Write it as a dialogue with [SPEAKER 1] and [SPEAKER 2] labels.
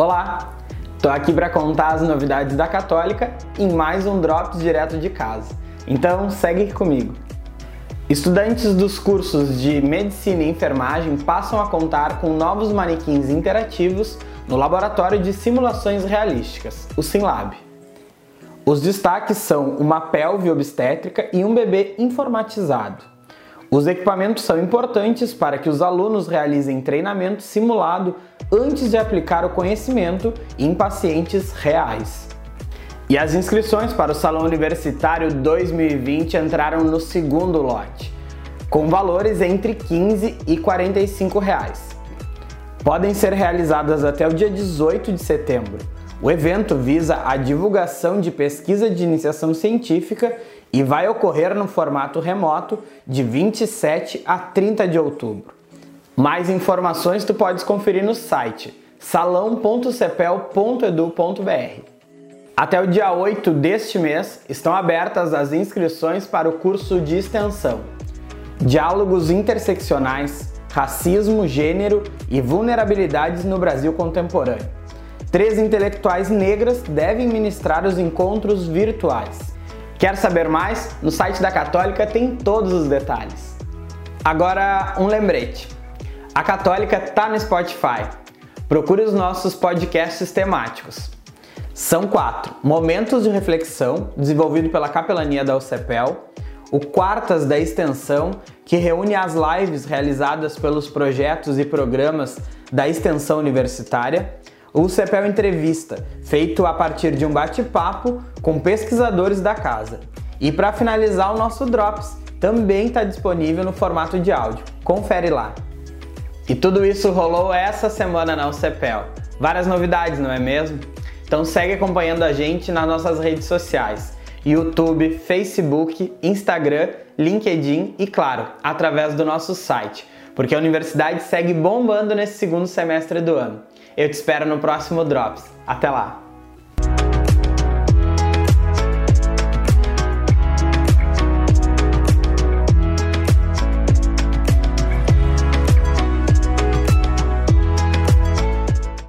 [SPEAKER 1] Olá! Tô aqui para contar as novidades da Católica em mais um Drops direto de casa. Então segue comigo. Estudantes dos cursos de Medicina e Enfermagem passam a contar com novos manequins interativos no Laboratório de Simulações Realísticas, o SimLab. Os destaques são uma pelve obstétrica e um bebê informatizado. Os equipamentos são importantes para que os alunos realizem treinamento simulado antes de aplicar o conhecimento em pacientes reais. E as inscrições para o Salão Universitário 2020 entraram no segundo lote, com valores entre 15 e 45 reais. Podem ser realizadas até o dia 18 de setembro. O evento visa a divulgação de pesquisa de iniciação científica e vai ocorrer no formato remoto de 27 a 30 de outubro. Mais informações tu podes conferir no site salão.cepel.edu.br. Até o dia 8 deste mês estão abertas as inscrições para o curso de extensão Diálogos Interseccionais, Racismo, Gênero e Vulnerabilidades no Brasil Contemporâneo. Três intelectuais negras devem ministrar os encontros virtuais. Quer saber mais? No site da Católica tem todos os detalhes. Agora, um lembrete. A Católica tá no Spotify. Procure os nossos podcasts temáticos. São quatro: Momentos de Reflexão, desenvolvido pela Capelania da UCEPEL, o Quartas da Extensão, que reúne as lives realizadas pelos projetos e programas da extensão universitária, o CEPEL Entrevista, feito a partir de um bate-papo com pesquisadores da casa. E para finalizar, o nosso Drops também está disponível no formato de áudio. Confere lá. E tudo isso rolou essa semana na UCEPEL. Várias novidades, não é mesmo? Então segue acompanhando a gente nas nossas redes sociais. YouTube, Facebook, Instagram, LinkedIn e, claro, através do nosso site, porque a universidade segue bombando nesse segundo semestre do ano. Eu te espero no próximo Drops. Até lá!